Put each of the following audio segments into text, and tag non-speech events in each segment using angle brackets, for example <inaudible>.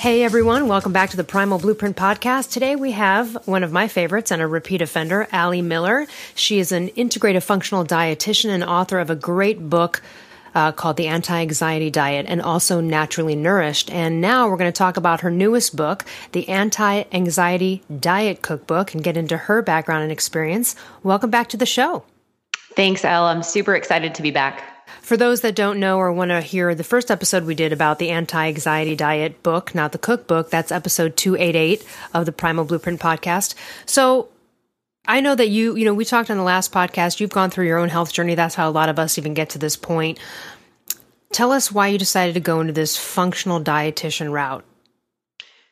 Hey everyone, welcome back to the Primal Blueprint podcast. Today we have one of my favorites and a repeat offender, Ali Miller. She is an integrative functional dietitian and author of a great book uh, called The Anti Anxiety Diet and also Naturally Nourished. And now we're going to talk about her newest book, The Anti Anxiety Diet Cookbook, and get into her background and experience. Welcome back to the show. Thanks, Elle. I'm super excited to be back. For those that don't know or want to hear the first episode we did about the anti anxiety diet book, not the cookbook, that's episode 288 of the Primal Blueprint podcast. So I know that you, you know, we talked on the last podcast, you've gone through your own health journey. That's how a lot of us even get to this point. Tell us why you decided to go into this functional dietitian route.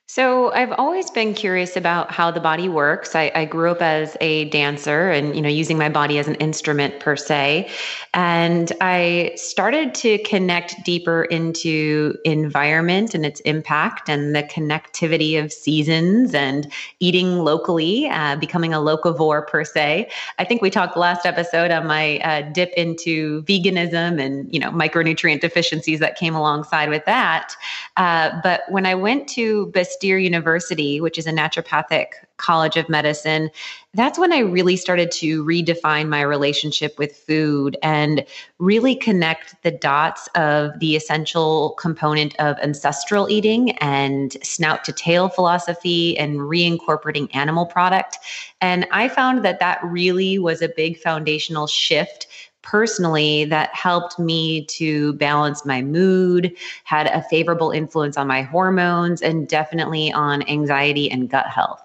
So I've always been curious about how the body works. I, I, grew up as a dancer and, you know, using my body as an instrument per se. And I started to connect deeper into environment and its impact and the connectivity of seasons and eating locally, uh, becoming a locavore per se. I think we talked last episode on my uh, dip into veganism and, you know, micronutrient deficiencies that came alongside with that. Uh, but when I went to Bastyr University, which is a naturopathic college of medicine, that's when I really started to redefine my relationship with food and really connect the dots of the essential component of ancestral eating and snout to tail philosophy and reincorporating animal product. And I found that that really was a big foundational shift personally that helped me to balance my mood, had a favorable influence on my hormones, and definitely on anxiety and gut health.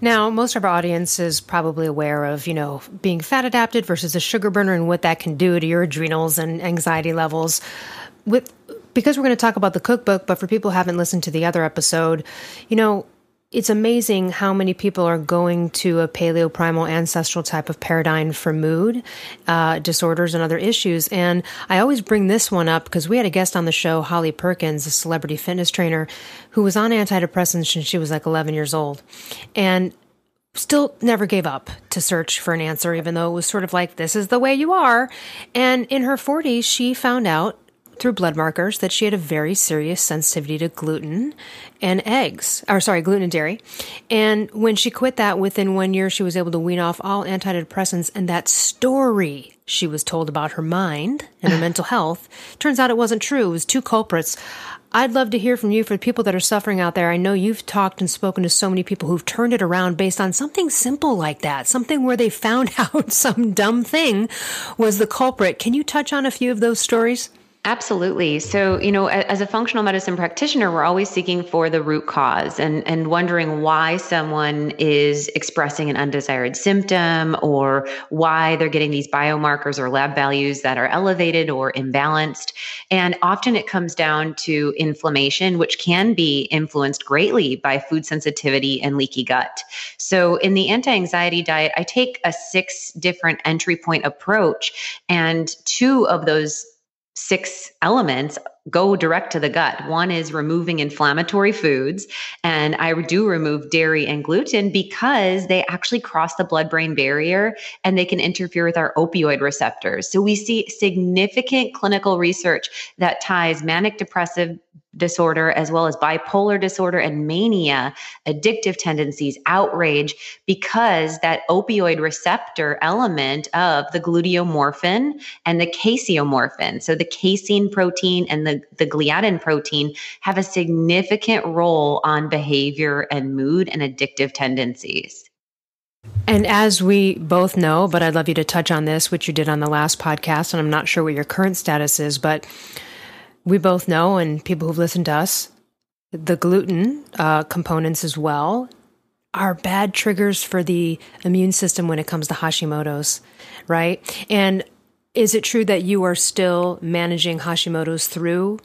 Now, most of our audience is probably aware of, you know, being fat adapted versus a sugar burner and what that can do to your adrenals and anxiety levels. With because we're going to talk about the cookbook, but for people who haven't listened to the other episode, you know, it's amazing how many people are going to a paleo primal ancestral type of paradigm for mood uh, disorders and other issues. And I always bring this one up because we had a guest on the show, Holly Perkins, a celebrity fitness trainer, who was on antidepressants since she was like 11 years old. And still never gave up to search for an answer, even though it was sort of like, this is the way you are. And in her 40s, she found out through blood markers that she had a very serious sensitivity to gluten and eggs, or sorry, gluten and dairy. And when she quit that within one year, she was able to wean off all antidepressants. And that story she was told about her mind and her <laughs> mental health turns out it wasn't true. It was two culprits. I'd love to hear from you for the people that are suffering out there. I know you've talked and spoken to so many people who've turned it around based on something simple like that, something where they found <laughs> out some dumb thing was the culprit. Can you touch on a few of those stories? Absolutely. So, you know, as a functional medicine practitioner, we're always seeking for the root cause and, and wondering why someone is expressing an undesired symptom or why they're getting these biomarkers or lab values that are elevated or imbalanced. And often it comes down to inflammation, which can be influenced greatly by food sensitivity and leaky gut. So, in the anti anxiety diet, I take a six different entry point approach, and two of those six elements go direct to the gut. One is removing inflammatory foods. And I do remove dairy and gluten because they actually cross the blood brain barrier and they can interfere with our opioid receptors. So we see significant clinical research that ties manic depressive disorder as well as bipolar disorder and mania, addictive tendencies, outrage, because that opioid receptor element of the gluteomorphin and the caseomorphin. So the casein protein and the, the gliadin protein have a significant role on behavior and mood and addictive tendencies. And as we both know, but I'd love you to touch on this, which you did on the last podcast, and I'm not sure what your current status is, but we both know, and people who've listened to us, the gluten uh, components as well are bad triggers for the immune system when it comes to Hashimoto's, right? And is it true that you are still managing Hashimoto's through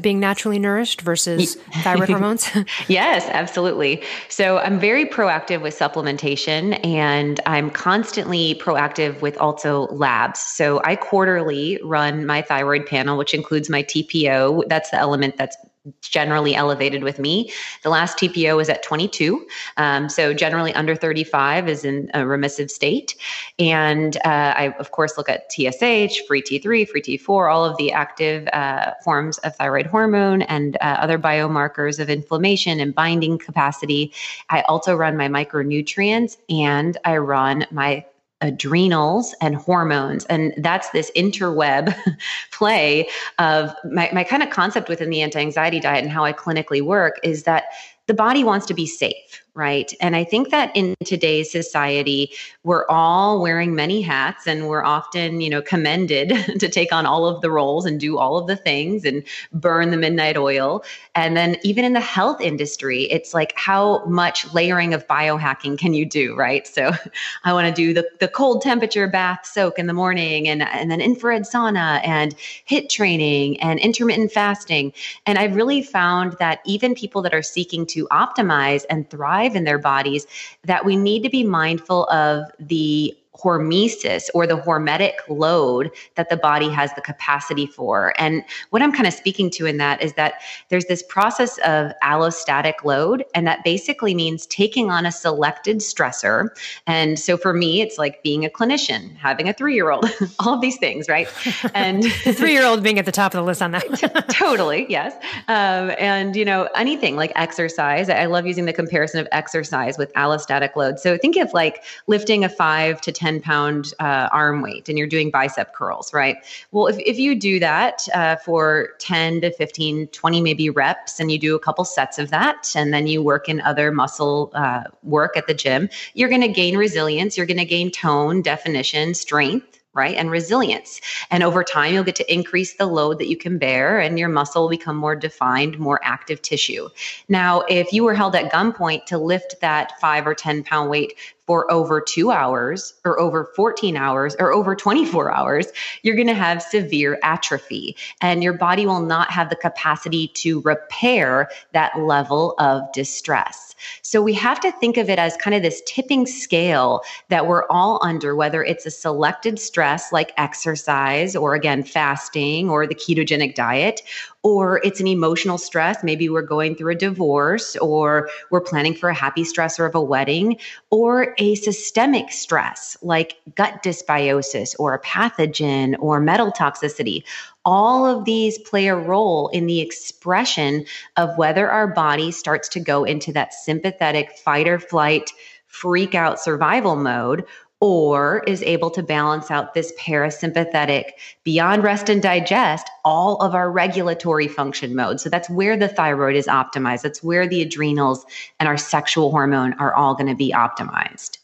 being naturally nourished versus thyroid <laughs> hormones? <laughs> yes, absolutely. So I'm very proactive with supplementation and I'm constantly proactive with also labs. So I quarterly run my thyroid panel, which includes my TPO. That's the element that's generally elevated with me. The last TPO is at 22. Um, so generally under 35 is in a remissive state. And uh, I, of course, look at TSH, free T3, free T4, all of the active uh, forms of thyroid hormone and uh, other biomarkers of inflammation and binding capacity. I also run my micronutrients and I run my adrenals and hormones. And that's this interweb <laughs> play of my, my kind of concept within the anti anxiety diet and how I clinically work is that the body wants to be safe right? And I think that in today's society, we're all wearing many hats and we're often, you know, commended <laughs> to take on all of the roles and do all of the things and burn the midnight oil. And then even in the health industry, it's like how much layering of biohacking can you do, right? So <laughs> I want to do the, the cold temperature bath soak in the morning and, and then infrared sauna and HIIT training and intermittent fasting. And I've really found that even people that are seeking to optimize and thrive in their bodies that we need to be mindful of the hormesis or the hormetic load that the body has the capacity for. And what I'm kind of speaking to in that is that there's this process of allostatic load, and that basically means taking on a selected stressor. And so for me, it's like being a clinician, having a three year old, <laughs> all of these things, right? <laughs> And three year old being at the top of the list on that. <laughs> totally, yes. Um, and, you know, anything like exercise. I love using the comparison of exercise with allostatic load. So think of like lifting a five to 10 10 pound uh, arm weight and you're doing bicep curls, right? Well, if, if you do that uh, for 10 to 15, 20 maybe reps, and you do a couple sets of that, and then you work in other muscle uh, work at the gym, you're going to gain resilience, you're going to gain tone, definition, strength right? And resilience. And over time, you'll get to increase the load that you can bear, and your muscle will become more defined, more active tissue. Now, if you were held at gunpoint to lift that five or 10 pound weight for over two hours or over 14 hours or over 24 hours, you're going to have severe atrophy and your body will not have the capacity to repair that level of distress. So we have to think of it as kind of this tipping scale that we're all under, whether it's a selected stress like exercise or again, fasting or the ketogenic diet, or it's an emotional stress. Maybe we're going through a divorce, or we're planning for a happy stressor of a wedding, or a systemic stress like gut dysbiosis, or a pathogen, or metal toxicity. All of these play a role in the expression of whether our body starts to go into that sympathetic fight or flight freak out survival mode or is able to balance out this parasympathetic beyond rest and digest all of our regulatory function mode so that's where the thyroid is optimized. That's where the adrenals and our sexual hormone are all going to be optimized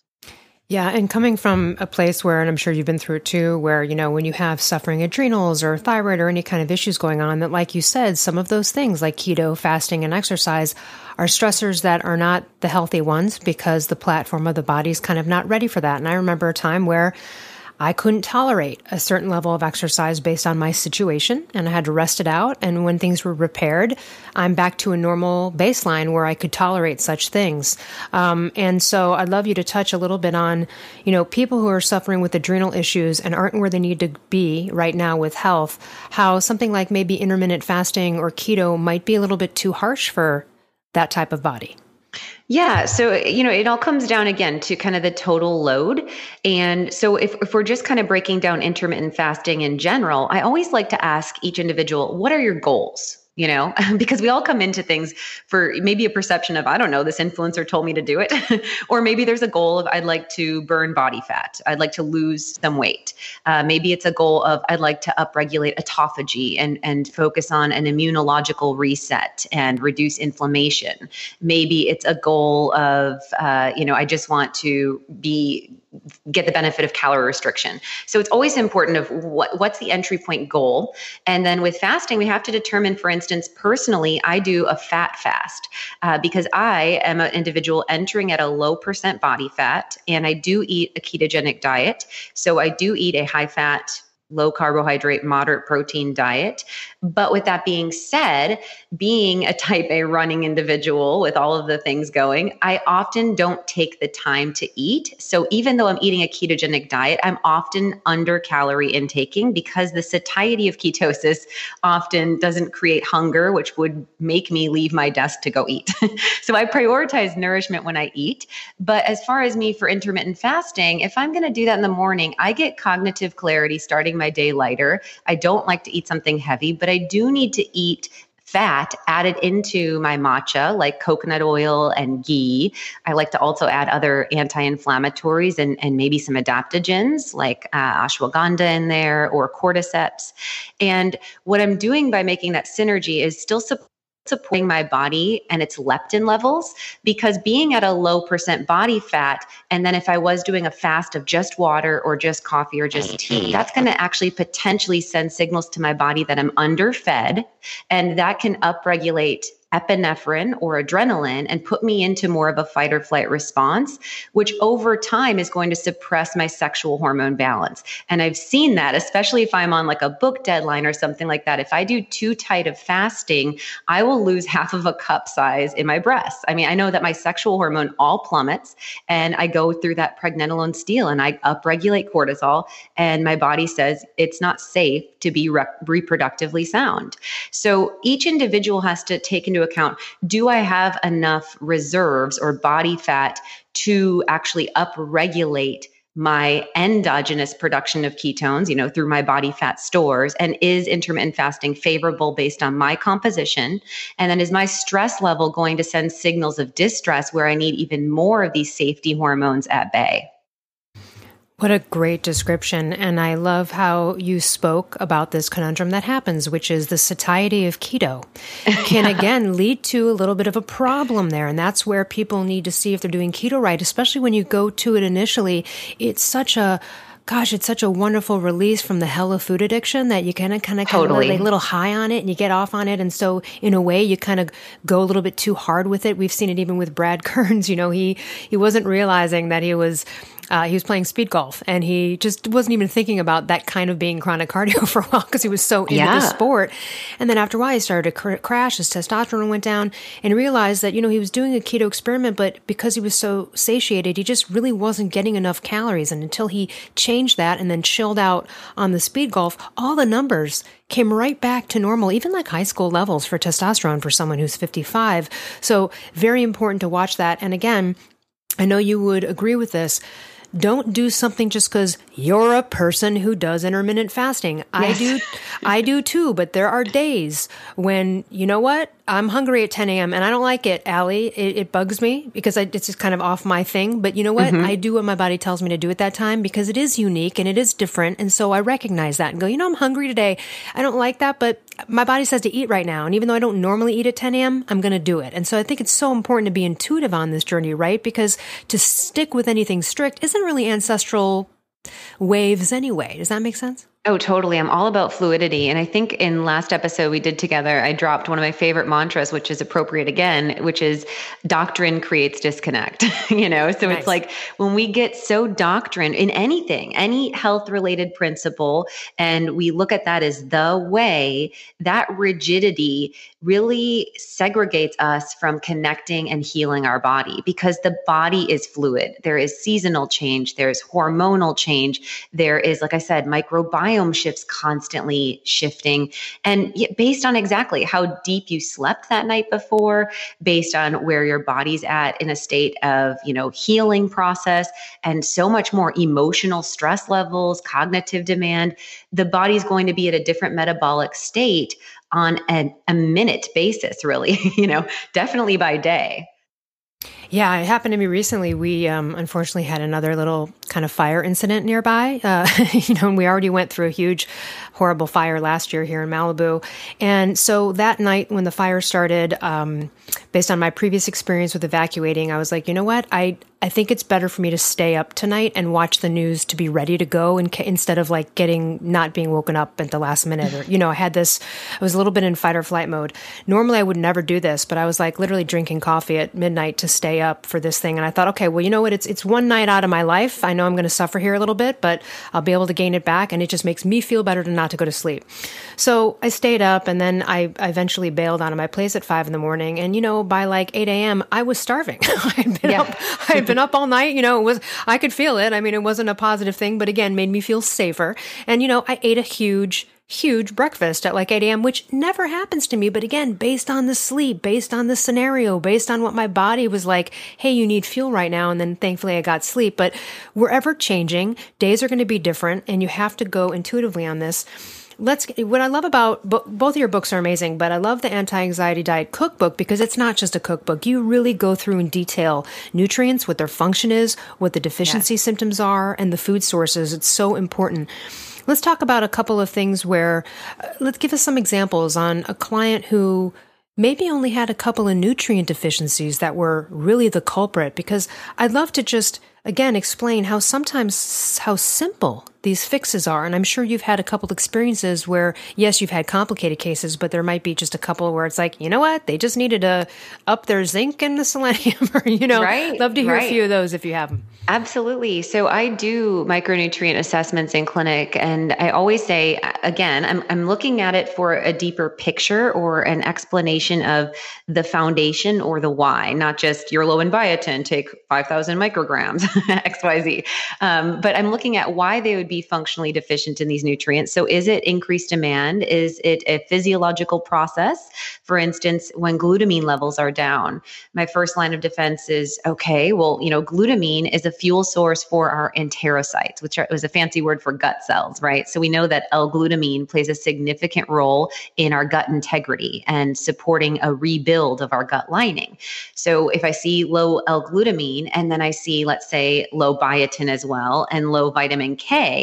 yeah, and coming from a place where, and I'm sure you've been through it too, where, you know, when you have suffering adrenals or thyroid or any kind of issues going on, that, like you said, some of those things like keto, fasting, and exercise are stressors that are not the healthy ones because the platform of the body is kind of not ready for that. And I remember a time where I couldn't tolerate a certain level of exercise based on my situation and I had to rest it out. And when things were repaired, I'm back to a normal baseline where I could tolerate such things. Um, and so I'd love you to touch a little bit on, you know, people who are suffering with adrenal issues and aren't where they need to be right now with health, how something like maybe intermittent fasting or keto might be a little bit too harsh for that type of body. Yeah. So, you know, it all comes down again to kind of the total load. And so, if, if we're just kind of breaking down intermittent fasting in general, I always like to ask each individual, what are your goals? You know, <laughs> because we all come into things for maybe a perception of, I don't know, this influencer told me to do it. <laughs> or maybe there's a goal of, I'd like to burn body fat. I'd like to lose some weight. Uh, maybe it's a goal of, I'd like to upregulate autophagy and, and focus on an immunological reset and reduce inflammation. Maybe it's a goal of, uh, you know, I just want to be get the benefit of calorie restriction. So it's always important of what what's the entry point goal. And then with fasting, we have to determine, for instance, personally, I do a fat fast uh, because I am an individual entering at a low percent body fat, and I do eat a ketogenic diet. So I do eat a high fat low carbohydrate, moderate protein diet. But with that being said, being a type A running individual with all of the things going, I often don't take the time to eat. So even though I'm eating a ketogenic diet, I'm often under calorie intaking because the satiety of ketosis often doesn't create hunger, which would make me leave my desk to go eat. <laughs> so I prioritize nourishment when I eat. But as far as me for intermittent fasting, if I'm going to do that in the morning, I get cognitive clarity starting my day lighter. I don't like to eat something heavy, but I do need to eat fat added into my matcha, like coconut oil and ghee. I like to also add other anti inflammatories and, and maybe some adaptogens like uh, ashwagandha in there or cordyceps. And what I'm doing by making that synergy is still supporting supporting my body and its leptin levels because being at a low percent body fat and then if i was doing a fast of just water or just coffee or just tea mm-hmm. that's going to actually potentially send signals to my body that i'm underfed and that can upregulate epinephrine or adrenaline and put me into more of a fight or flight response, which over time is going to suppress my sexual hormone balance. And I've seen that, especially if I'm on like a book deadline or something like that. If I do too tight of fasting, I will lose <laughs> half of a cup size in my breasts. I mean, I know that my sexual hormone all plummets and I go through that pregnenolone steal and I upregulate cortisol and my body says it's not safe to be re- reproductively sound. So each individual has to take into account do I have enough reserves or body fat to actually upregulate my endogenous production of ketones, you know, through my body fat stores? And is intermittent fasting favorable based on my composition? And then is my stress level going to send signals of distress where I need even more of these safety hormones at bay? What a great description. And I love how you spoke about this conundrum that happens, which is the satiety of keto <laughs> can again lead to a little bit of a problem there. And that's where people need to see if they're doing keto right, especially when you go to it initially. It's such a, gosh, it's such a wonderful release from the hell of food addiction that you kind of kind of totally. get a little high on it and you get off on it. And so in a way, you kind of go a little bit too hard with it. We've seen it even with Brad <laughs> Kearns. You know, he, he wasn't realizing that he was uh, he was playing speed golf and he just wasn't even thinking about that kind of being chronic <laughs> cardio for a while because he was so into yeah. the sport. And then after a while, he started to cr- crash. His testosterone went down and realized that, you know, he was doing a keto experiment, but because he was so satiated, he just really wasn't getting enough calories. And until he changed that and then chilled out on the speed golf, all the numbers came right back to normal, even like high school levels for testosterone for someone who's 55. So very important to watch that. And again, I know you would agree with this. Don't do something just because you're a person who does intermittent fasting. Yes. I do, I do too. But there are days when you know what I'm hungry at 10 a.m. and I don't like it, Ali. It, it bugs me because I, it's just kind of off my thing. But you know what? Mm-hmm. I do what my body tells me to do at that time because it is unique and it is different. And so I recognize that and go, you know, I'm hungry today. I don't like that, but my body says to eat right now. And even though I don't normally eat at 10 a.m., I'm going to do it. And so I think it's so important to be intuitive on this journey, right? Because to stick with anything strict isn't really ancestral waves anyway. Does that make sense? Oh, totally. I'm all about fluidity. And I think in last episode we did together, I dropped one of my favorite mantras, which is appropriate again, which is doctrine creates disconnect. <laughs> you know, so nice. it's like when we get so doctrine in anything, any health related principle, and we look at that as the way, that rigidity really segregates us from connecting and healing our body because the body is fluid. There is seasonal change, there's hormonal change, there is, like I said, microbiome shifts constantly shifting. And based on exactly how deep you slept that night before, based on where your body's at in a state of, you know, healing process and so much more emotional stress levels, cognitive demand, the body's going to be at a different metabolic state on a, a minute basis, really, <laughs> you know, definitely by day. Yeah, it happened to me recently. We um, unfortunately had another little kind of fire incident nearby. <laughs> Uh, you know, we already went through a huge, horrible fire last year here in Malibu. And so that night when the fire started, um, based on my previous experience with evacuating, I was like, you know what? I, I think it's better for me to stay up tonight and watch the news to be ready to go in, instead of like getting not being woken up at the last minute. Or, you know, I had this, I was a little bit in fight or flight mode. Normally I would never do this, but I was like literally drinking coffee at midnight to stay up for this thing. And I thought, okay, well, you know what? It's, it's one night out of my life. I know I'm going to suffer here a little bit, but I'll be able to gain it back. And it just makes me feel better to not to go to sleep. So I stayed up and then I, I eventually bailed out of my place at five in the morning. And, you know, by like 8 a.m., I was starving. <laughs> I had been yeah. up, I been up all night. You know, it was, I could feel it. I mean, it wasn't a positive thing, but again, made me feel safer. And, you know, I ate a huge, huge breakfast at like 8 a.m., which never happens to me. But again, based on the sleep, based on the scenario, based on what my body was like, hey, you need fuel right now. And then thankfully I got sleep. But we're ever changing. Days are going to be different. And you have to go intuitively on this let's what I love about both of your books are amazing, but I love the anti-anxiety diet cookbook because it's not just a cookbook. You really go through in detail nutrients, what their function is, what the deficiency yes. symptoms are, and the food sources. It's so important. Let's talk about a couple of things where uh, let's give us some examples on a client who maybe only had a couple of nutrient deficiencies that were really the culprit because I'd love to just again explain how sometimes how simple these fixes are and i'm sure you've had a couple experiences where yes you've had complicated cases but there might be just a couple where it's like you know what? They just needed to up their zinc and the <laughs> selenium or you know right, love to hear right. a few of those if you have them absolutely. So i do micronutrient assessments in clinic and i always say again i'm, I'm looking at it for a deeper picture or an explanation of the foundation or the why not just you're low in biotin take 5000 micrograms <laughs> xyz um, but i'm looking at why they would be functionally deficient in these nutrients. So, is it increased demand? Is it a physiological process? For instance, when glutamine levels are down, my first line of defense is okay, well, you know, glutamine is a fuel source for our enterocytes, which are, was a fancy word for gut cells, right? So, we know that L glutamine plays a significant role in our gut integrity and supporting a rebuild of our gut lining. So, if I see low L glutamine and then I see, let's say, low biotin as well and low vitamin K,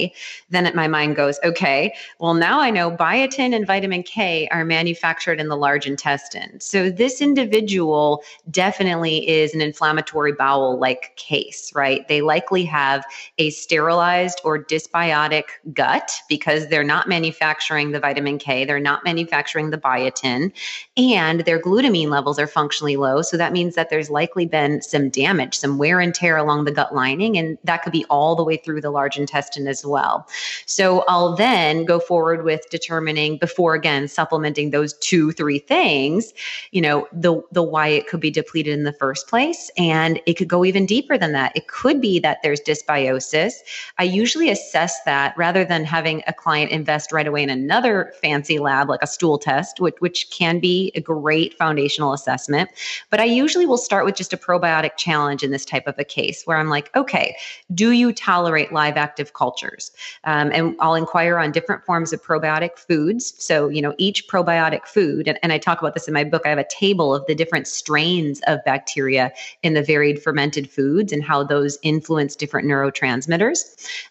then my mind goes, okay, well, now I know biotin and vitamin K are manufactured in the large intestine. So this individual definitely is an inflammatory bowel like case, right? They likely have a sterilized or dysbiotic gut because they're not manufacturing the vitamin K, they're not manufacturing the biotin, and their glutamine levels are functionally low. So that means that there's likely been some damage, some wear and tear along the gut lining, and that could be all the way through the large intestine as well. So I'll then go forward with determining before again supplementing those two, three things, you know, the the why it could be depleted in the first place. And it could go even deeper than that. It could be that there's dysbiosis. I usually assess that rather than having a client invest right away in another fancy lab like a stool test, which, which can be a great foundational assessment. But I usually will start with just a probiotic challenge in this type of a case where I'm like, okay, do you tolerate live active cultures? Um, and I'll inquire on different forms of probiotic foods. So, you know, each probiotic food, and, and I talk about this in my book, I have a table of the different strains of bacteria in the varied fermented foods and how those influence different neurotransmitters.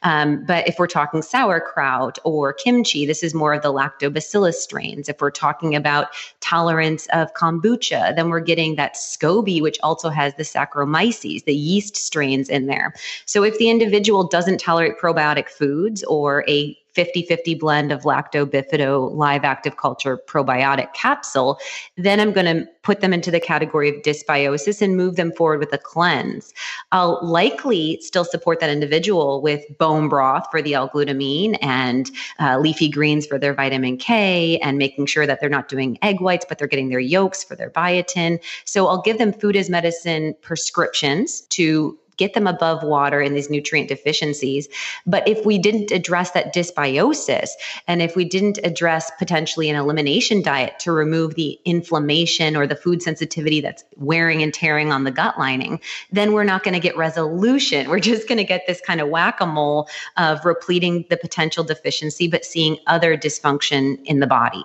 Um, but if we're talking sauerkraut or kimchi, this is more of the lactobacillus strains. If we're talking about tolerance of kombucha, then we're getting that SCOBY, which also has the Saccharomyces, the yeast strains in there. So if the individual doesn't tolerate probiotic foods or a 50 50 blend of lacto bifido live active culture probiotic capsule, then I'm going to put them into the category of dysbiosis and move them forward with a cleanse. I'll likely still support that individual with bone broth for the L glutamine and uh, leafy greens for their vitamin K and making sure that they're not doing egg whites, but they're getting their yolks for their biotin. So I'll give them food as medicine prescriptions to get them above water in these nutrient deficiencies. But if we didn't address that dysbiosis, and if we didn't address potentially an elimination diet to remove the inflammation or the food sensitivity that's wearing and tearing on the gut lining, then we're not going to get resolution. We're just going to get this kind of whack a mole of repleting the potential deficiency, but seeing other dysfunction in the body.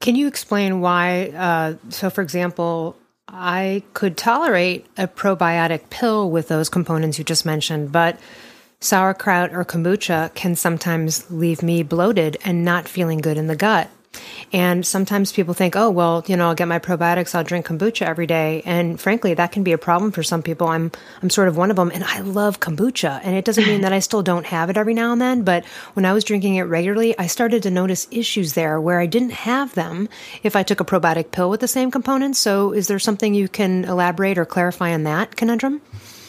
Can you explain why? Uh, so, for example, I could tolerate a probiotic pill with those components you just mentioned, but sauerkraut or kombucha can sometimes leave me bloated and not feeling good in the gut. And sometimes people think, oh, well, you know, I'll get my probiotics, I'll drink kombucha every day. And frankly, that can be a problem for some people. I'm, I'm sort of one of them. And I love kombucha. And it doesn't mean that I still don't have it every now and then. But when I was drinking it regularly, I started to notice issues there where I didn't have them if I took a probiotic pill with the same components. So is there something you can elaborate or clarify on that conundrum?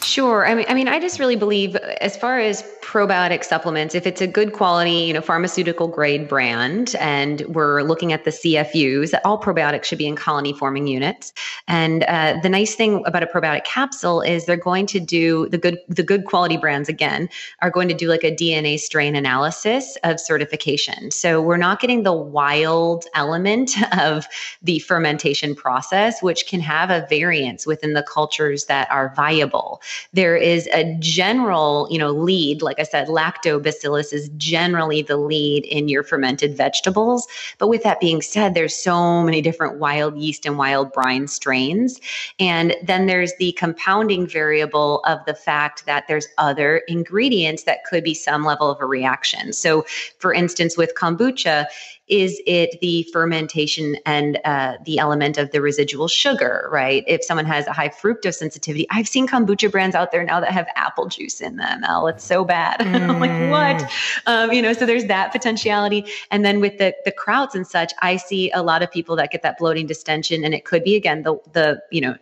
Sure. I mean, I mean, I just really believe, as far as probiotic supplements, if it's a good quality, you know, pharmaceutical grade brand, and we're looking at the CFUs, all probiotics should be in colony forming units. And uh, the nice thing about a probiotic capsule is they're going to do the good, the good quality brands again are going to do like a DNA strain analysis of certification. So we're not getting the wild element <laughs> of the fermentation process, which can have a variance within the cultures that are viable. There is a general, you know, lead. Like I said, lactobacillus is generally the lead in your fermented vegetables. But with that being said, there's so many different wild yeast and wild brine strains. And then there's the compounding variable of the fact that there's other ingredients that could be some level of a reaction. So, for instance, with kombucha, is it the fermentation and uh, the element of the residual sugar, right? If someone has a high fructose sensitivity, I've seen kombucha brands out there now that have apple juice in them. Oh, it's so bad. Mm. <laughs> I'm like, what? Mm. Um, you know, so there's that potentiality. And then with the the krauts and such, I see a lot of people that get that bloating distension, and it could be again the the you know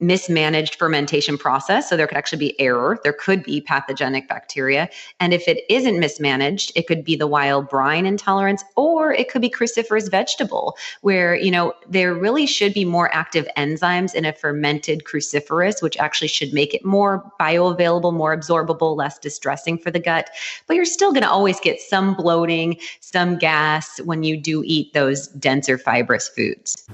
mismanaged fermentation process. So there could actually be error. There could be pathogenic bacteria. And if it isn't mismanaged, it could be the wild brine intolerance, or it could be cruciferous vegetable, where, you know, there really should be more active enzymes in a fermented cruciferous, which actually should make it more bioavailable, more absorbable, less distressing for the gut. But you're still going to always get some bloating, some gas when you do eat those denser fibrous foods.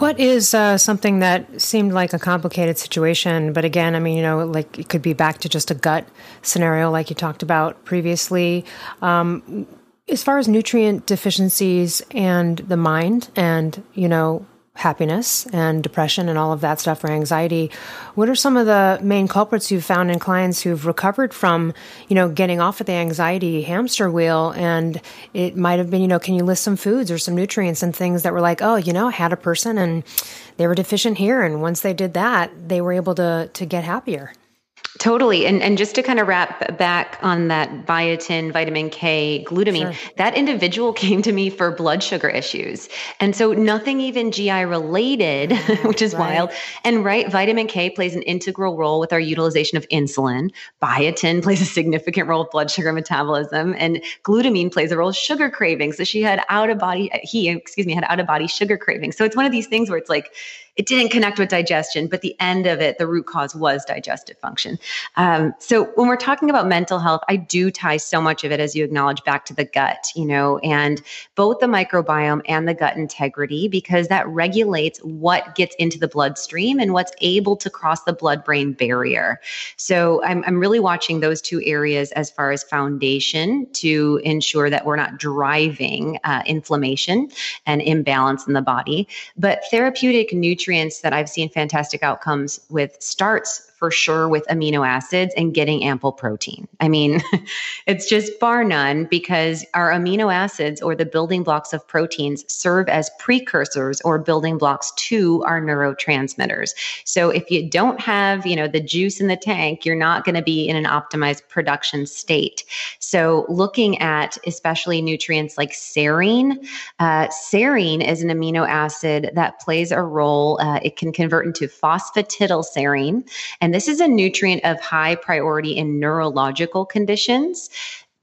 What is uh, something that seemed like a complicated situation, but again, I mean, you know, like it could be back to just a gut scenario, like you talked about previously. Um, as far as nutrient deficiencies and the mind, and you know, happiness and depression and all of that stuff or anxiety. What are some of the main culprits you've found in clients who've recovered from you know getting off of the anxiety hamster wheel? And it might have been you know can you list some foods or some nutrients and things that were like oh you know i had a person and they were deficient here. And once they did that they were able to to get happier Totally. And and just to kind of wrap back on that biotin, vitamin K, glutamine, sure. that individual <laughs> came to me for blood sugar issues. And so nothing even GI related, <laughs> mm-hmm. which is right. wild. And right, vitamin K plays an integral role with our utilization of insulin. Biotin <laughs> plays a significant role with blood sugar metabolism and glutamine plays a role with sugar cravings. So she had out of body he excuse me had out of body sugar cravings. So it's one of these things where it's like it didn't connect with digestion, but the end of it, the root cause was digestive function. Um, so when we're talking about mental health, I do tie so much of it, as you acknowledge, back to the gut, you know, and both the microbiome and the gut integrity, because that regulates what gets into the bloodstream and what's able to cross the blood brain barrier. So I'm, I'm really watching those two areas as far as foundation to ensure that we're not driving uh, inflammation and imbalance in the body. But therapeutic nutrients nutrients that I've seen fantastic outcomes with starts for sure with amino acids and getting ample protein. I mean, <laughs> it's just bar none because our amino acids or the building blocks of proteins serve as precursors or building blocks to our neurotransmitters. So if you don't have, you know, the juice in the tank, you're not going to be in an optimized production state. So looking at especially nutrients like serine, uh, serine is an amino acid that plays a role. Uh, it can convert into phosphatidylserine and and this is a nutrient of high priority in neurological conditions.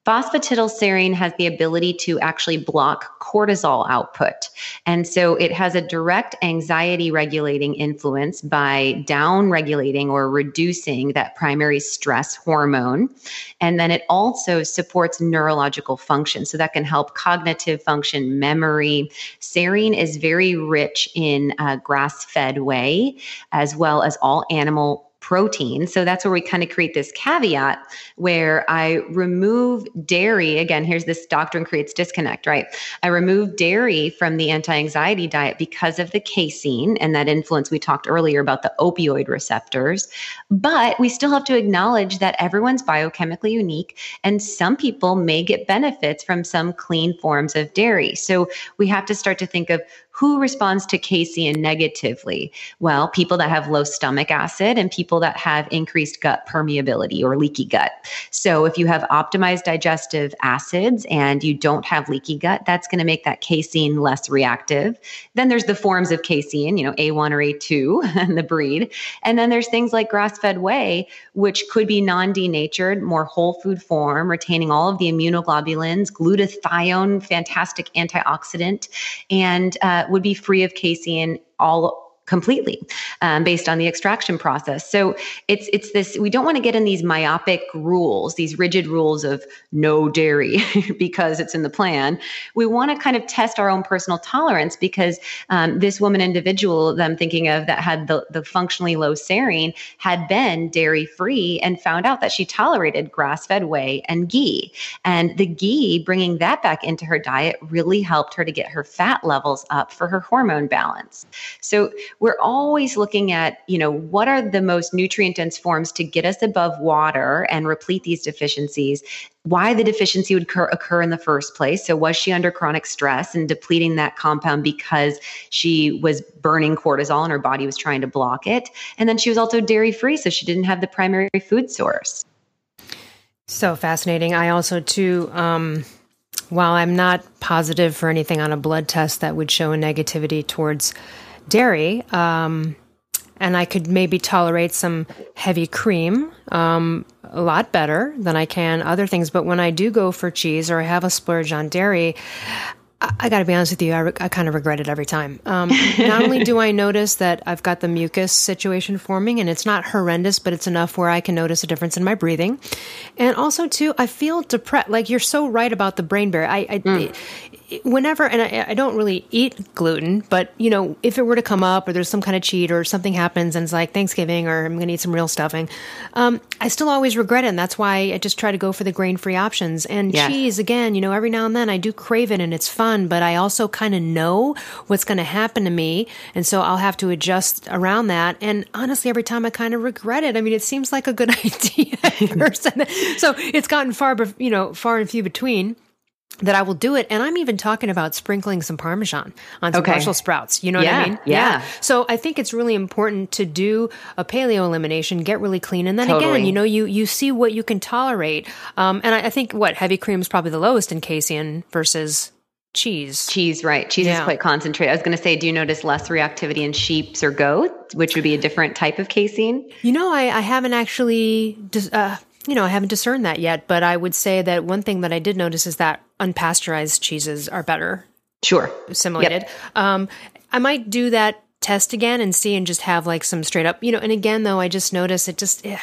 Phosphatidylserine has the ability to actually block cortisol output. And so it has a direct anxiety regulating influence by down regulating or reducing that primary stress hormone. And then it also supports neurological function. So that can help cognitive function, memory. Serine is very rich in a grass fed whey, as well as all animal protein. So that's where we kind of create this caveat where I remove dairy. Again, here's this doctrine creates disconnect, right? I remove dairy from the anti anxiety diet because of the casein and that influence we talked earlier about the opioid receptors. But we still have to acknowledge that everyone's biochemically unique and some people may get benefits from some clean forms of dairy. So we have to start to think of who responds to casein negatively? Well, people that have low stomach acid and people that have increased gut permeability or leaky gut. So if you have optimized digestive acids and you don't have leaky gut, that's going to make that casein less reactive. Then there's the forms of casein, you know, A1 or A2 <laughs> and the breed. And then there's things like grass-fed whey, which could be non-denatured, more whole food form, retaining all of the immunoglobulins, glutathione, fantastic antioxidant, and uh, would be free of casein all completely um, based on the extraction process. So it's it's this we don't want to get in these myopic rules, these rigid rules of no dairy <laughs> because it's in the plan. We want to kind of test our own personal tolerance because um, this woman individual that I'm thinking of that had the the functionally low serine had been dairy free and found out that she tolerated grass fed whey and ghee, and the ghee bringing that back into her diet really helped her to get her fat levels up for her hormone balance. So we're always looking at, you know, what are the most nutrient dense forms to get us above water and replete these deficiencies why the deficiency would occur, occur, in the first place. So, was she under chronic stress and depleting that compound because she was burning cortisol and her body was trying to block it? And then she was also dairy free, so she didn't have the primary food source. So fascinating. I also, too, um, while I'm not positive for anything on a blood test that would show a negativity towards dairy. Um, and I could maybe tolerate some heavy cream um, a lot better than I can other things. But when I do go for cheese or I have a splurge on dairy, I, I got to be honest with you, I, re- I, kind of regret it every time. Um, not only do I notice that I've got the mucus situation forming, and it's not horrendous, but it's enough where I can notice a difference in my breathing. And also, too, I feel depressed. Like you're so right about the brain barrier. I, I mm whenever, and I, I, don't really eat gluten, but you know, if it were to come up or there's some kind of cheat or something happens and it's like Thanksgiving or I'm going to eat some real stuffing, um, I still always regret it. And that's why I just try to go for the grain free options. And yes. cheese, again, you know, every now and then I do crave it and it's fun, but I also kind of know what's going to happen to me. And so I'll have to adjust around that. And honestly, every time I kind of regret it. I mean, it seems like a good <laughs> idea so it's gotten far, you know, far and few between that I will do it. And I'm even talking about sprinkling some Parmesan on some okay. Brussels sprouts. You know yeah, what I mean? Yeah. yeah. So I think it's really important to do a paleo elimination, get really clean. And then totally. again, you know, you, you see what you can tolerate. Um, and I, I, think what heavy cream is probably the lowest in casein versus cheese. Cheese, right. Cheese yeah. is quite concentrated. I was going to say, do you notice less reactivity in sheep's or goat, which would be a different type of casein? You know, I, I haven't actually, uh, you know, I haven't discerned that yet, but I would say that one thing that I did notice is that unpasteurized cheeses are better. Sure. Assimilated. Yep. Um, I might do that test again and see and just have like some straight up, you know, and again, though, I just notice it just, yeah,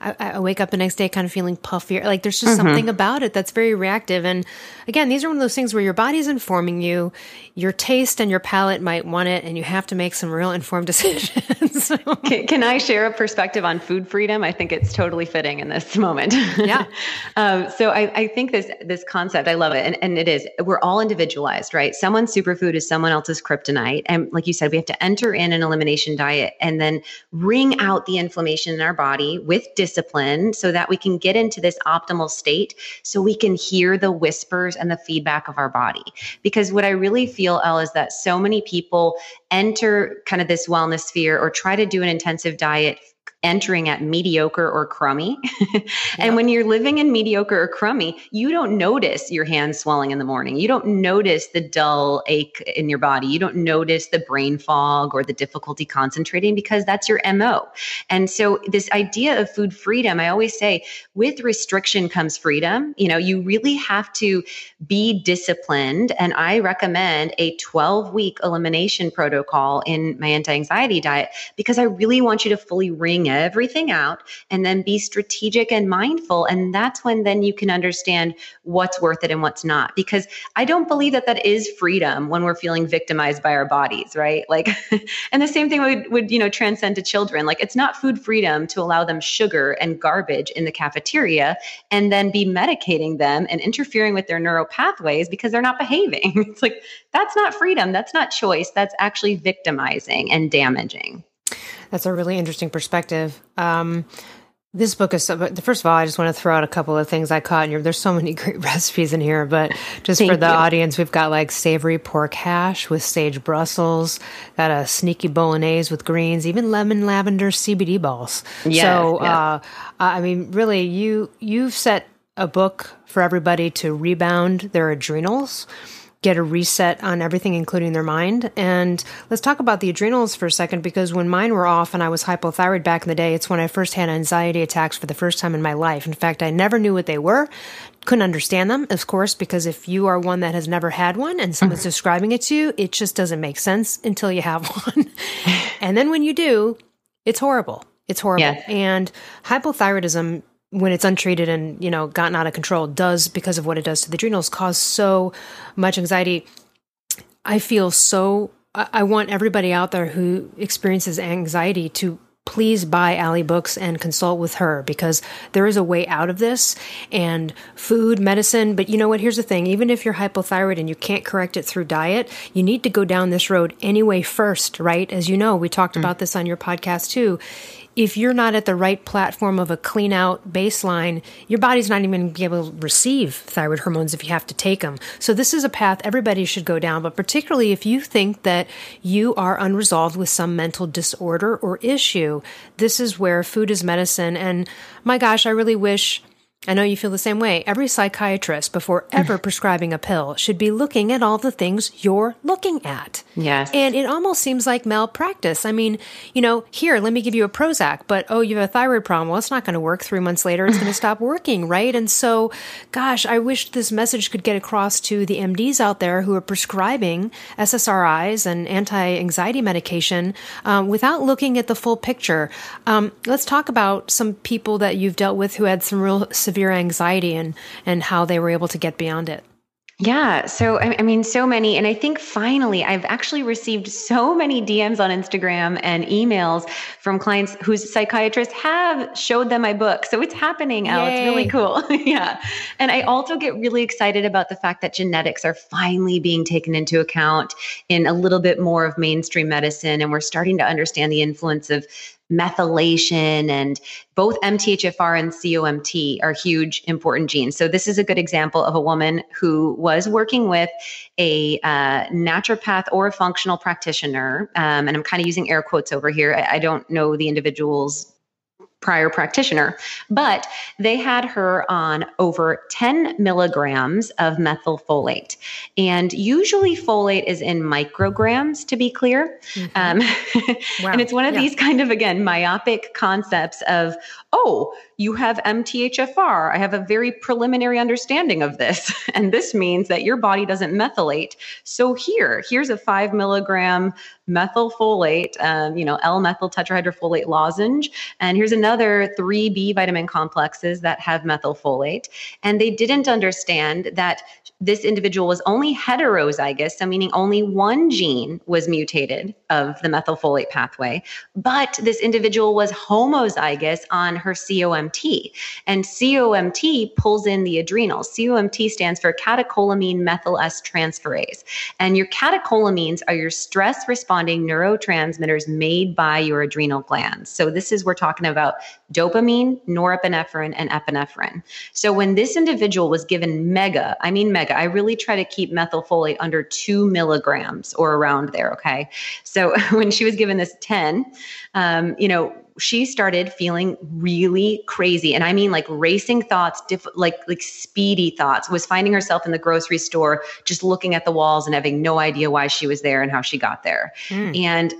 I, I, wake up the next day kind of feeling puffier. Like there's just mm-hmm. something about it that's very reactive. And again, these are one of those things where your body's informing you, your taste and your palate might want it, and you have to make some real informed <laughs> decisions. can, can, I share a perspective on food freedom? I think it's totally fitting in this moment. Yeah. <laughs> um, so I, I, think this this concept, I love it, and, and it is. We're all individualized, right? Someone's superfood is someone else's kryptonite, and like you said, we have to enter in an elimination diet and then wring out the inflammation in our body with discipline so that we can get into this optimal state so we can hear the whispers and the feedback of our body. Because what I really feel, Elle, is that so many people enter kind of this wellness sphere or try to do an intensive diet entering at mediocre or crummy. <laughs> and when you're living in mediocre or crummy, you don't notice your hands swelling in the morning. You don't notice the dull ache in your body. You don't notice the brain fog or the difficulty concentrating because that's your MO. And so this idea of food freedom, I always say with restriction comes freedom. You know, you really have to be disciplined. And I recommend a 12 week elimination protocol in my anti anxiety diet because I really want you to fully ring everything out and then be strategic and mindful. And that's when then you can understand what's worth it and what's not. Because I don't believe that that is freedom when we're feeling victimized by our bodies, right? Like, <laughs> and the same thing would, would, you know, transcend to children. Like, it's not food freedom to allow them sugar and garbage in the cafeteria and then be medicating them and interfering with their neural pathways because they're not behaving. <laughs> it's like, that's not freedom. That's not choice. That's actually victimizing and damaging. That's a really interesting perspective. Um, this book is so, but first of all, I just want to throw out a couple of things I caught in here. There's so many <laughs> great recipes in here, but just for the you. audience, we've got like savory pork hash with sage Brussels, got a sneaky bolognese with greens, even lemon lavender CBD balls. Yes, so, yes. Uh, I mean, really, you you've set a book for everybody to rebound their adrenals get a reset on everything, including their mind. And let's talk about the adrenals for a second, because when mine were off and I was hypothyroid back in the day, it's when I first had anxiety attacks for the first time in my life. In fact, I never knew what they were, couldn't understand them, of course, because if you are one that has never had one and someone's mm-hmm. <laughs> describing it to you, it just doesn't make sense until you have <laughs> one. and then when you do, it's horrible. It's horrible. Yeah. And hypothyroidism when it's untreated and you know gotten out of control does because of what it does to the adrenals cause so much anxiety i feel so i want everybody out there who experiences anxiety to please buy Ali books and consult with her because there is a way out of this and food, medicine. But you know what? Here's the thing. Even if you're hypothyroid and you can't correct it through diet, you need to go down this road anyway first, right? As you know, we talked mm. about this on your podcast too if you're not at the right platform of a clean out baseline, your body's not even going to be able to receive thyroid hormones if you have to take them. So this is a path everybody should go down, but particularly if you think that you are unresolved with some mental disorder or issue, this is where food is medicine. And my gosh, I really wish I know you feel the same way. Every psychiatrist, before ever <laughs> prescribing a pill, should be looking at all the things you're looking at. Yes. And it almost seems like malpractice. I mean, you know, here, let me give you a Prozac, but oh, you have a thyroid problem. Well, it's not going to work. Three months later, it's going <laughs> to stop working, right? And so, gosh, I wish this message could get across to the MDs out there who are prescribing SSRIs and anti anxiety medication um, without looking at the full picture. Um, let's talk about some people that you've dealt with who had some real severe anxiety and and how they were able to get beyond it yeah. So, I mean, so many. And I think finally, I've actually received so many DMs on Instagram and emails from clients whose psychiatrists have showed them my book. So it's happening, Yay. It's really cool. <laughs> yeah. And I also get really excited about the fact that genetics are finally being taken into account in a little bit more of mainstream medicine. And we're starting to understand the influence of methylation and both MTHFR and COMT are huge important genes. So this is a good example of a woman who was working with a uh, naturopath or a functional practitioner, um, and I'm kind of using air quotes over here. I, I don't know the individual's prior practitioner, but they had her on over 10 milligrams of methylfolate. And usually folate is in micrograms, to be clear. Mm-hmm. Um, <laughs> wow. and it's one of yeah. these kind of, again, myopic concepts of, oh, you have MTHFR. I have a very preliminary understanding of this. <laughs> And this means that your body doesn't methylate. So here, here's a five milligram methylfolate, um, you know, L-methyl tetrahydrofolate lozenge. And here's another three B vitamin complexes that have methylfolate. And they didn't understand that this individual was only heterozygous, so meaning only one gene was mutated of the methylfolate pathway, but this individual was homozygous on her COMT. And COMT pulls in the adrenals. COMT stands for catecholamine methyl S transferase. And your catecholamines are your stress responding neurotransmitters made by your adrenal glands. So this is we're talking about dopamine, norepinephrine, and epinephrine. So when this individual was given mega, I mean mega, I really try to keep methylfolate under two milligrams or around there. Okay. So <laughs> when she was given this 10, um, you know, she started feeling really crazy and i mean like racing thoughts diff- like like speedy thoughts was finding herself in the grocery store just looking at the walls and having no idea why she was there and how she got there mm. and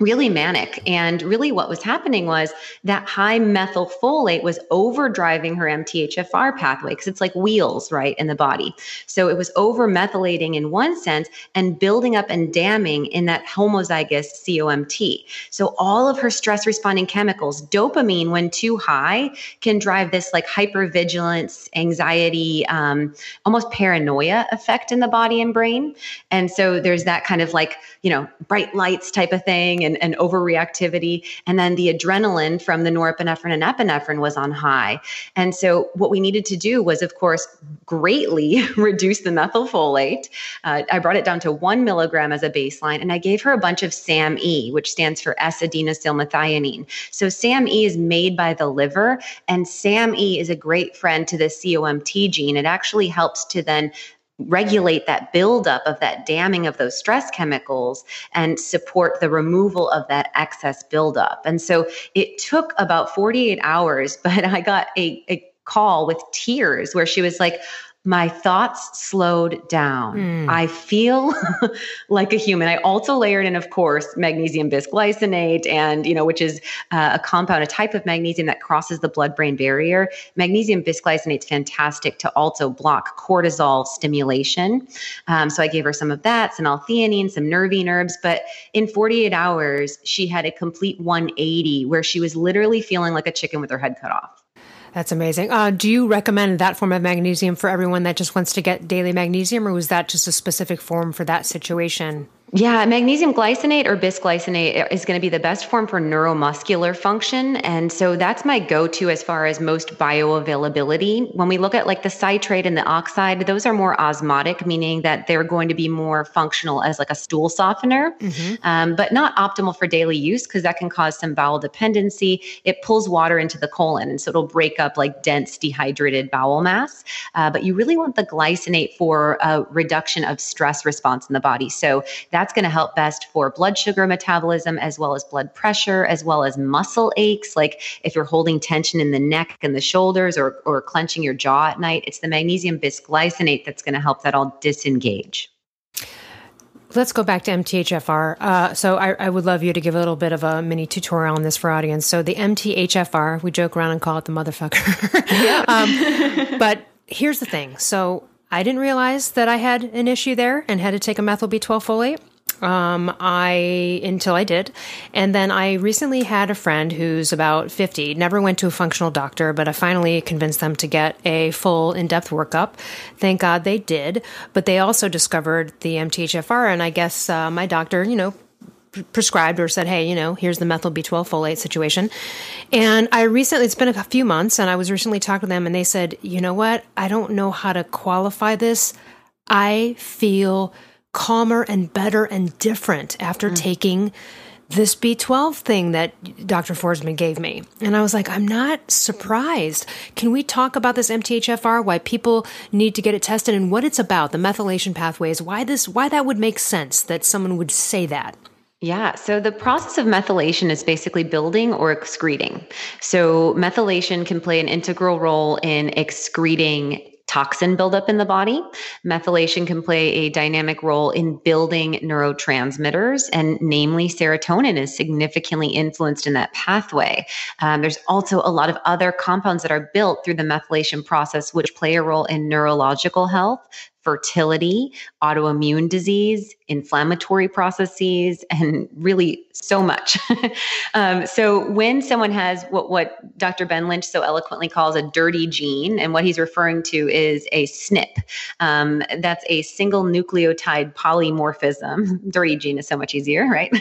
really manic. And really, what was happening was that high methylfolate was overdriving her MTHFR pathway because it's like wheels, right, in the body. So it was over methylating in one sense and building up and damming in that homozygous COMT. So all of her stress responding chemicals, dopamine, when too high, can drive this like hypervigilance, anxiety, um, almost paranoia effect in the body and brain. And so there's that kind of like, you know, bright lights type of thing and, and overreactivity. And then the adrenaline from the norepinephrine and epinephrine was on high. And so what we needed to do was, of course, greatly <laughs> reduce the methylfolate. Uh, I brought it down to one milligram as a baseline, and I gave her a bunch of SAMe, which stands for S-adenosylmethionine. So SAMe is made by the liver, and SAMe is a great friend to the COMT gene. It actually helps to then regulate that buildup of that damming of those stress chemicals and support the removal of that excess buildup. And so it took about 48 hours, <laughs> but I got a, a call with tears where she was like, my thoughts slowed down. Mm. I feel <laughs> like a human. I also layered in, of course, magnesium bisglycinate, and you know, which is uh, a compound, a type of magnesium that crosses the blood-brain barrier. Magnesium bisglycinate is fantastic to also block cortisol stimulation. Um, so I gave her some of that, some L-theanine, some nervine herbs. But in 48 hours, she had a complete 180, where she was literally feeling like a chicken with her head cut off. That's amazing. Uh, do you recommend that form of magnesium for everyone that just wants to get daily magnesium, or was that just a specific form for that situation? Yeah, magnesium glycinate or bisglycinate is going to be the best form for neuromuscular function. And so that's my go to as far as most bioavailability. When we look at like the citrate and the oxide, those are more osmotic, meaning that they're going to be more functional as like a stool softener, mm-hmm. um, but not optimal for daily use because that can cause some bowel dependency. It pulls water into the colon. And so it'll break up like dense dehydrated bowel mass. Uh, but you really want the glycinate for a reduction of stress response in the body. So that that's going to help best for blood sugar metabolism as well as blood pressure, as well as muscle aches. Like if you're holding tension in the neck and the shoulders or, or clenching your jaw at night, it's the magnesium bisglycinate that's going to help that all disengage. Let's go back to MTHFR. Uh, so I, I, would love you to give a little bit of a mini tutorial on this for audience. So the MTHFR, we joke around and call it the motherfucker. yeah. <laughs> um, <laughs> but here's the thing. So I didn't realize that I had an issue there and had to take a methyl B12 folate. Um, I until I did, and then I recently had a friend who's about fifty. Never went to a functional doctor, but I finally convinced them to get a full in-depth workup. Thank God they did. But they also discovered the MTHFR, and I guess uh, my doctor, you know, prescribed or said, hey, you know, here's the methyl B12 folate situation. And I recently, it's been a few months, and I was recently talking to them, and they said, you know what? I don't know how to qualify this. I feel calmer and better and different after mm. taking this B12 thing that Dr. Forsman gave me. And I was like, I'm not surprised. Can we talk about this MTHFR, why people need to get it tested and what it's about, the methylation pathways, why this why that would make sense that someone would say that? Yeah. So the process of methylation is basically building or excreting. So methylation can play an integral role in excreting toxin buildup in the body. Methylation can play a dynamic role in building neurotransmitters, and namely serotonin is significantly influenced in that pathway. Um, there's also a lot of other compounds that are built through the methylation process, which play a role in neurological health, fertility, autoimmune disease, inflammatory processes, <laughs> and really so much. <laughs> um, so when someone has what, what Dr. Ben Lynch so eloquently calls a dirty gene, and what he's referring to is a SNP. Um, that's a single nucleotide polymorphism. <laughs> dirty gene is so much easier, right?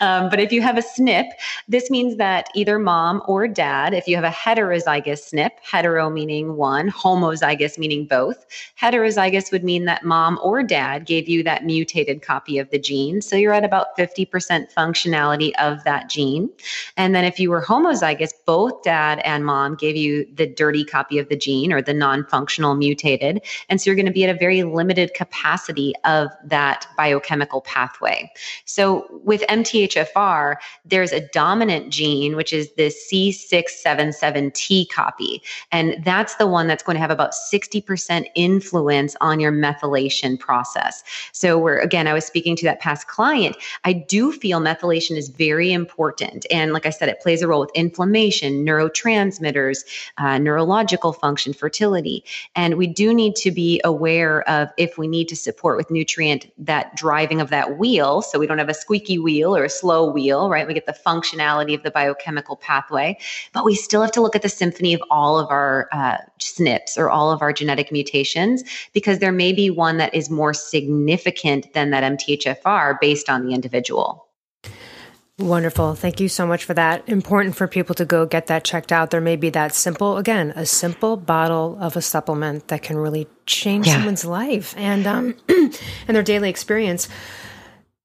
um, but if you have a SNP, this means that either mom or dad, if you have a heterozygous SNP, hetero meaning one, homozygous meaning both, heterozygous would mean that mom or dad gave you that mutated copy of the gene. So you're at about 50% functionality of that gene. And then if you were homozygous, both dad and mom gave you the dirty copy of the gene or the non functional mutated. And so you're going to be at a very limited capacity of that biochemical pathway. So with MTHFR, there's a dominant gene, which is the C677T copy. And that's the one that's going to have about 60% influence on your methylation process. So, we're again, I was speaking to that past client. I do feel methylation is very important. And like I said, it plays a role with inflammation, neurotransmitters, uh, neurological function, fertility. And we do need to be aware of if we need to support with nutrient that driving of that wheel. So, we don't have a squeaky wheel or a slow wheel, right? We get the functionality of the biochemical pathway, but we still have to look at the symphony of all of our uh, SNPs or all of our genetic mutations because there may be one that is more significant than that MTHFR based on the individual. Wonderful. Thank you so much for that. Important for people to go get that checked out. There may be that simple, again, a simple bottle of a supplement that can really change yeah. someone's life and um, <clears throat> and their daily experience.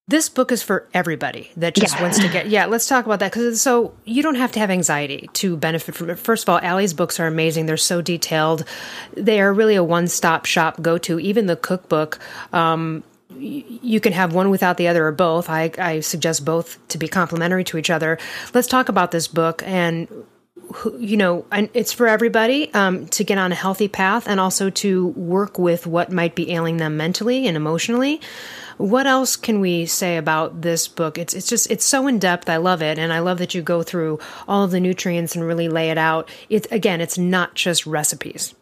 This book is for everybody that just yeah. wants to get. Yeah, let's talk about that because so you don't have to have anxiety to benefit from it. First of all, Ali's books are amazing. They're so detailed. They are really a one-stop shop go-to. Even the cookbook. Um, you can have one without the other or both. I, I suggest both to be complementary to each other. Let's talk about this book and you know, it's for everybody um, to get on a healthy path and also to work with what might be ailing them mentally and emotionally. What else can we say about this book? It's it's just it's so in depth. I love it, and I love that you go through all of the nutrients and really lay it out. It's again, it's not just recipes.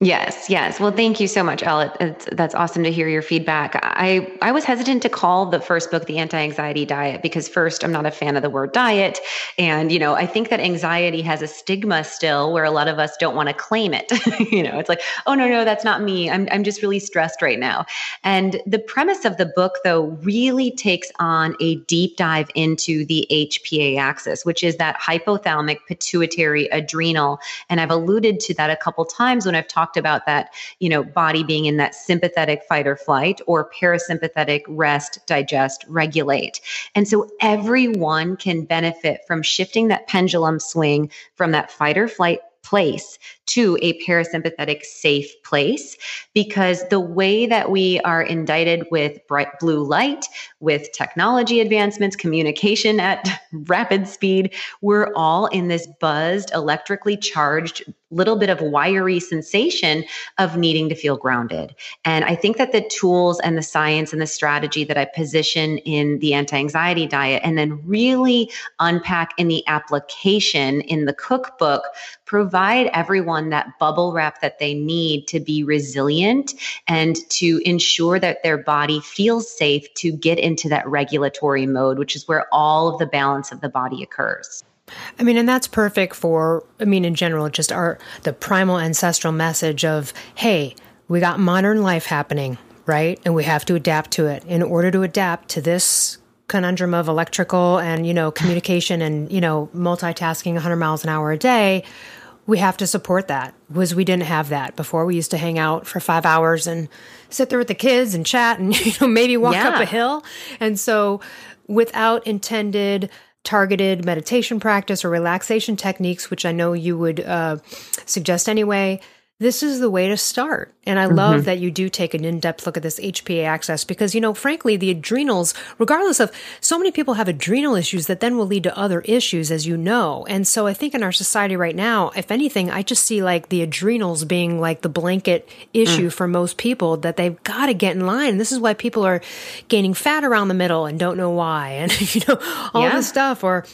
Yes, yes. Well, thank you so much, Elle. It's, that's awesome to hear your feedback. I, I was hesitant to call the first book the anti-anxiety diet because first, I'm not a fan of the word diet. And, you know, I think that anxiety has a stigma still where a lot of us don't want to claim it. <laughs> you know, it's like, oh, no, no, that's not me. I'm, I'm just really stressed right now. And the premise of the book, though, really takes on a deep dive into the HPA axis, which is that hypothalamic pituitary adrenal. And I've alluded to that a couple times when I've talked talked about that, you know, body being in that sympathetic fight or flight or parasympathetic rest, digest, regulate. And so everyone can benefit from shifting that pendulum swing from that fight or flight place to a parasympathetic safe place because the way that we are indicted with bright blue light, with technology advancements, communication at <laughs> rapid speed, we're all in this buzzed, electrically charged little bit of wiry sensation of needing to feel grounded. And I think that the tools and the science and the strategy that I position in the anti anxiety diet and then really unpack in the application in the cookbook provide everyone that bubble wrap that they need to be resilient and to ensure that their body feels safe to get into that regulatory mode, which is where all of the balance of the body occurs. I mean, and that's perfect for, I mean, in general, just our, the primal ancestral message of, hey, we got modern life happening, right? And we have to adapt to it. In order to adapt to this conundrum of electrical and, you know, communication and, you know, multitasking 100 miles an hour a day, we have to support that was we didn't have that before we used to hang out for five hours and sit there with the kids and chat and <laughs> you know maybe walk yeah. up a hill and so without intended targeted meditation practice or relaxation techniques, which I know you would uh, suggest anyway, this is the way to start. And I love mm-hmm. that you do take an in depth look at this HPA axis because, you know, frankly, the adrenals, regardless of so many people have adrenal issues that then will lead to other issues, as you know. And so I think in our society right now, if anything, I just see like the adrenals being like the blanket issue mm. for most people that they've got to get in line. This is why people are gaining fat around the middle and don't know why. <laughs> And, you know, all yeah. this stuff or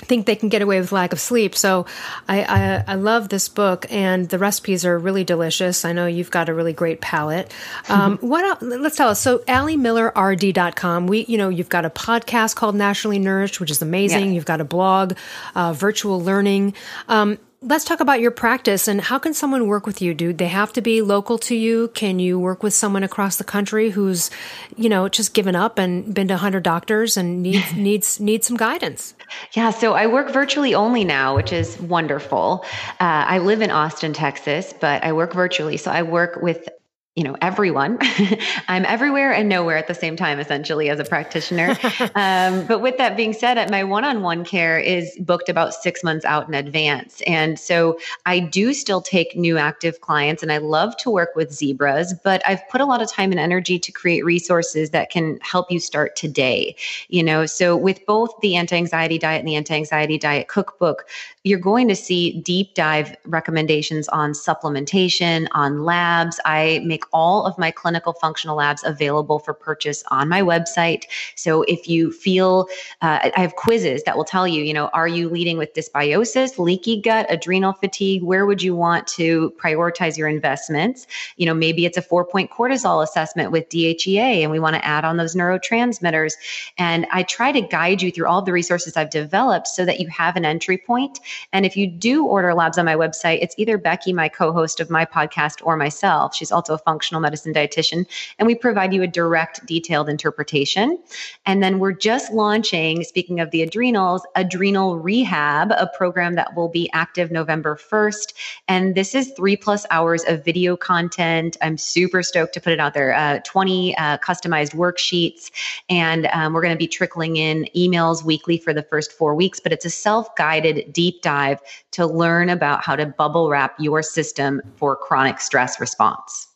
think they can get away with lack of sleep. So I, I, I, love this book, and the recipes are really delicious. I know you've got a really great palate. Um, what else? Let's tell us. So AliMillerRD.com. We, you know, you've got a podcast called Naturally Nourished, which is amazing. Yeah. You've got a blog, uh, virtual learning. Um, let's talk about your practice and how can someone work with you? Do they have to be local to you? Can you work with someone across the country who's you know just given up and been to 100 doctors and needs <laughs> needs needs some guidance? Yeah so i work virtually only now which is wonderful. Uh, i live in austin texas but i work virtually. So i work with you know everyone. <laughs> I'm everywhere and nowhere at the same time essentially as a practitioner. <laughs> Um, but with that being said my one-on-one care is booked about six months out in advance. And so i do still take new active clients and i love to work with zebras but i've put a lot of time and energy to create resources that can help you start today you know? So with both the anti-anxiety diet and the anti-anxiety diet cookbook you're going to see deep dive recommendations on supplementation on labs. I make make all of my clinical functional labs available for purchase on my website. So if you feel, uh, I have quizzes that will tell you, you know, are you leading with dysbiosis, leaky gut, adrenal fatigue? Where would you want to prioritize your investments? You know, maybe it's a four point cortisol assessment with DHEA and we want to add on those neurotransmitters. And I try to guide you through all the resources I've developed so that you have an entry point. And if you do order labs on my website, it's either Becky, my co host of my podcast, or myself. She's also a functional medicine dietitian. And we provide you a direct, detailed interpretation. And then we're just launching, speaking of the adrenals, Adrenal Rehab, a program that will be active November 1st. And this is three plus hours of video content. I'm super stoked to put it out there. Uh, 20 uh, customized worksheets. And um, we're going to be trickling in emails weekly for the first four weeks, but it's a self guided deep dive to learn about how to bubble wrap your system for chronic stress response.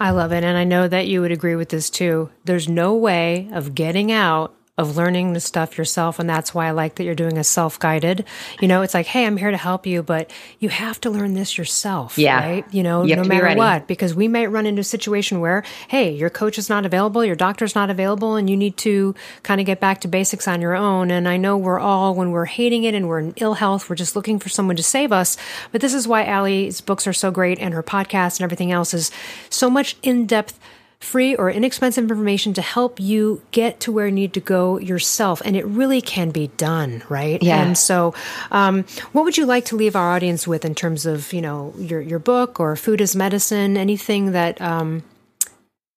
I love it. And I know that you would agree with this too. There's no way of getting out of learning the stuff yourself. And that's why I like that you're doing a self guided. You know, it's like, hey, I'm here to help you, but you have to learn this yourself. Yeah. Right. You know, you no matter be what, because we might run into a situation where, hey, your coach is not available, your doctor's not available, and you need to kind of get back to basics on your own. And I know we're all, when we're hating it and we're in ill health, we're just looking for someone to save us. But this is why Ali's books are so great and her podcast and everything else is so much in depth free or inexpensive information to help you get to where you need to go yourself. And it really can be done, right? Yeah. And so, um, what would you like to leave our audience with in terms of, you know, your, your book or food as medicine, anything that, um,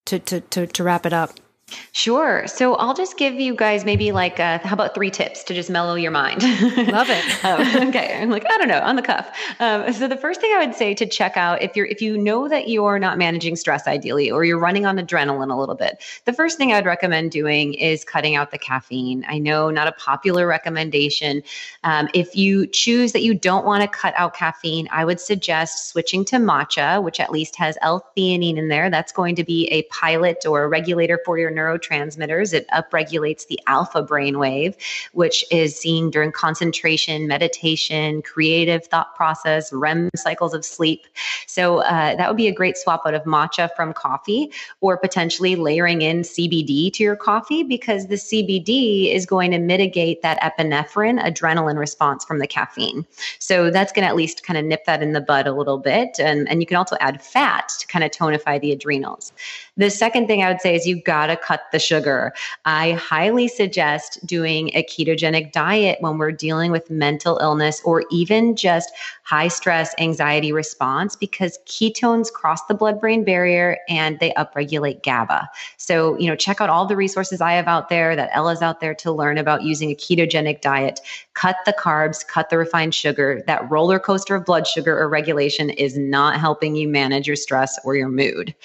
to, to, to, to wrap it up? Sure. So I'll just give you guys maybe like, uh, how about three tips to just mellow your mind? <laughs> Love it. <laughs> um, okay. I'm like, I don't know, on the cuff. Um, so the first thing I would say to check out if you're, if you know that you're not managing stress ideally, or you're running on adrenaline a little bit, the first thing I'd recommend doing is cutting out the caffeine. I know not a popular recommendation. Um, if you choose that you don't want to cut out caffeine, I would suggest switching to matcha, which at least has L-theanine in there. That's going to be a pilot or a regulator for your neurotransmitters. It upregulates the alpha brainwave, which is seen during concentration, meditation, creative thought process, REM cycles of sleep. So uh, that would be a great swap out of matcha from coffee, or potentially layering in CBD to your coffee because the CBD is going to mitigate that epinephrine adrenaline response from the caffeine. So that's going to at least kind of nip that in the bud a little bit. And, and you can also add fat to kind of tonify the adrenals. The second thing I would say is you got to cut the sugar. I highly suggest doing a ketogenic diet when we're dealing with mental illness or even just high stress anxiety response because ketones cross the blood brain barrier and they upregulate GABA. So, you know, check out all the resources I have out there that Ella's out there to learn about using a ketogenic diet. Cut the carbs, cut the refined sugar. That roller coaster of blood sugar or regulation is not helping you manage your stress or your mood.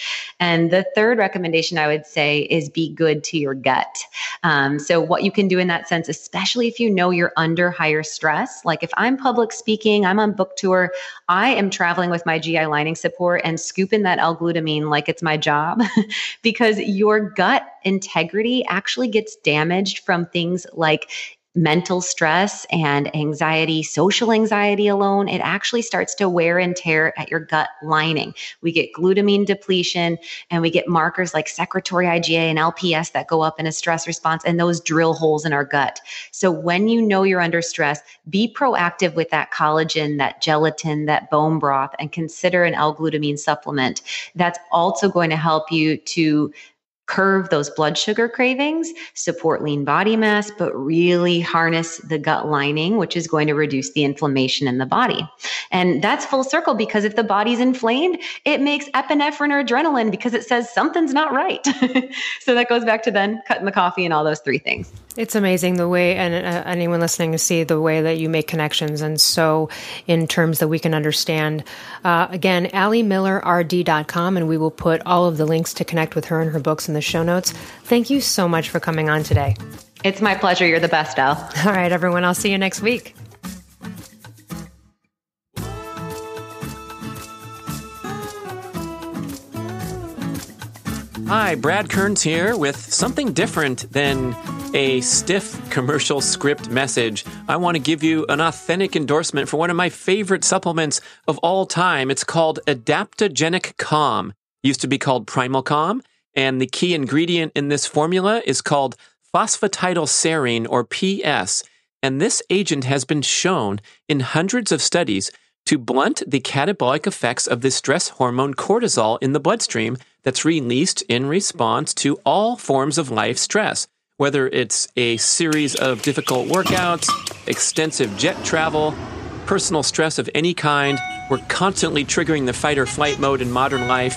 And the third recommendation I would say is be good to your gut. Um, so, what you can do in that sense, especially if you know you're under higher stress, like if I'm public speaking, I'm on book tour, I am traveling with my GI lining support and scooping that L-glutamine like it's my job <laughs> because your gut integrity actually gets damaged from things like mental stress and anxiety, social anxiety alone, it actually starts to wear and tear at your gut lining. We get glutamine depletion and we get markers like secretory IgA and LPS that go up in a stress response, and those drill holes in our gut. So when you know you're under stress, be proactive with that collagen, that gelatin, that bone broth, and consider an L glutamine supplement. That's also going to help you to curve those blood sugar cravings, support lean body mass, but really harness the gut lining, which is going to reduce the inflammation in the body. And that's full circle because if the body's inflamed, it makes epinephrine or adrenaline because it says something's not right. <laughs> so that goes back to then cutting the coffee and all those three things. It's amazing the way, and uh, anyone listening to see the way that you make connections. And so, in terms that we can understand, uh, again, AliMillerRD.com, and we will put all of the links to connect with her and her books in the show notes. Thank you so much for coming on today. It's my pleasure. You're the best, Al. <laughs> All right, everyone. I'll see you next week. Hi, Brad Kearns here with something different than a stiff commercial script message. I want to give you an authentic endorsement for one of my favorite supplements of all time. It's called Adaptogenic Calm. used to be called Primal Calm. And the key ingredient in this formula is called phosphatidylserine or PS. And this agent has been shown in hundreds of studies to blunt the catabolic effects of the stress hormone cortisol in the bloodstream that's released in response to all forms of life stress, whether it's a series of difficult workouts, extensive jet travel, personal stress of any kind. We're constantly triggering the fight or flight mode in modern life.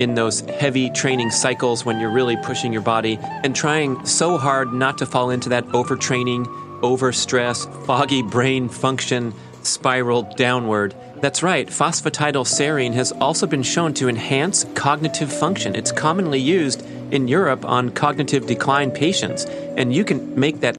in those heavy training cycles when you're really pushing your body and trying so hard not to fall into that overtraining, overstress, foggy brain function spiral downward. That's right, phosphatidylserine has also been shown to enhance cognitive function. It's commonly used in Europe on cognitive decline patients, and you can make that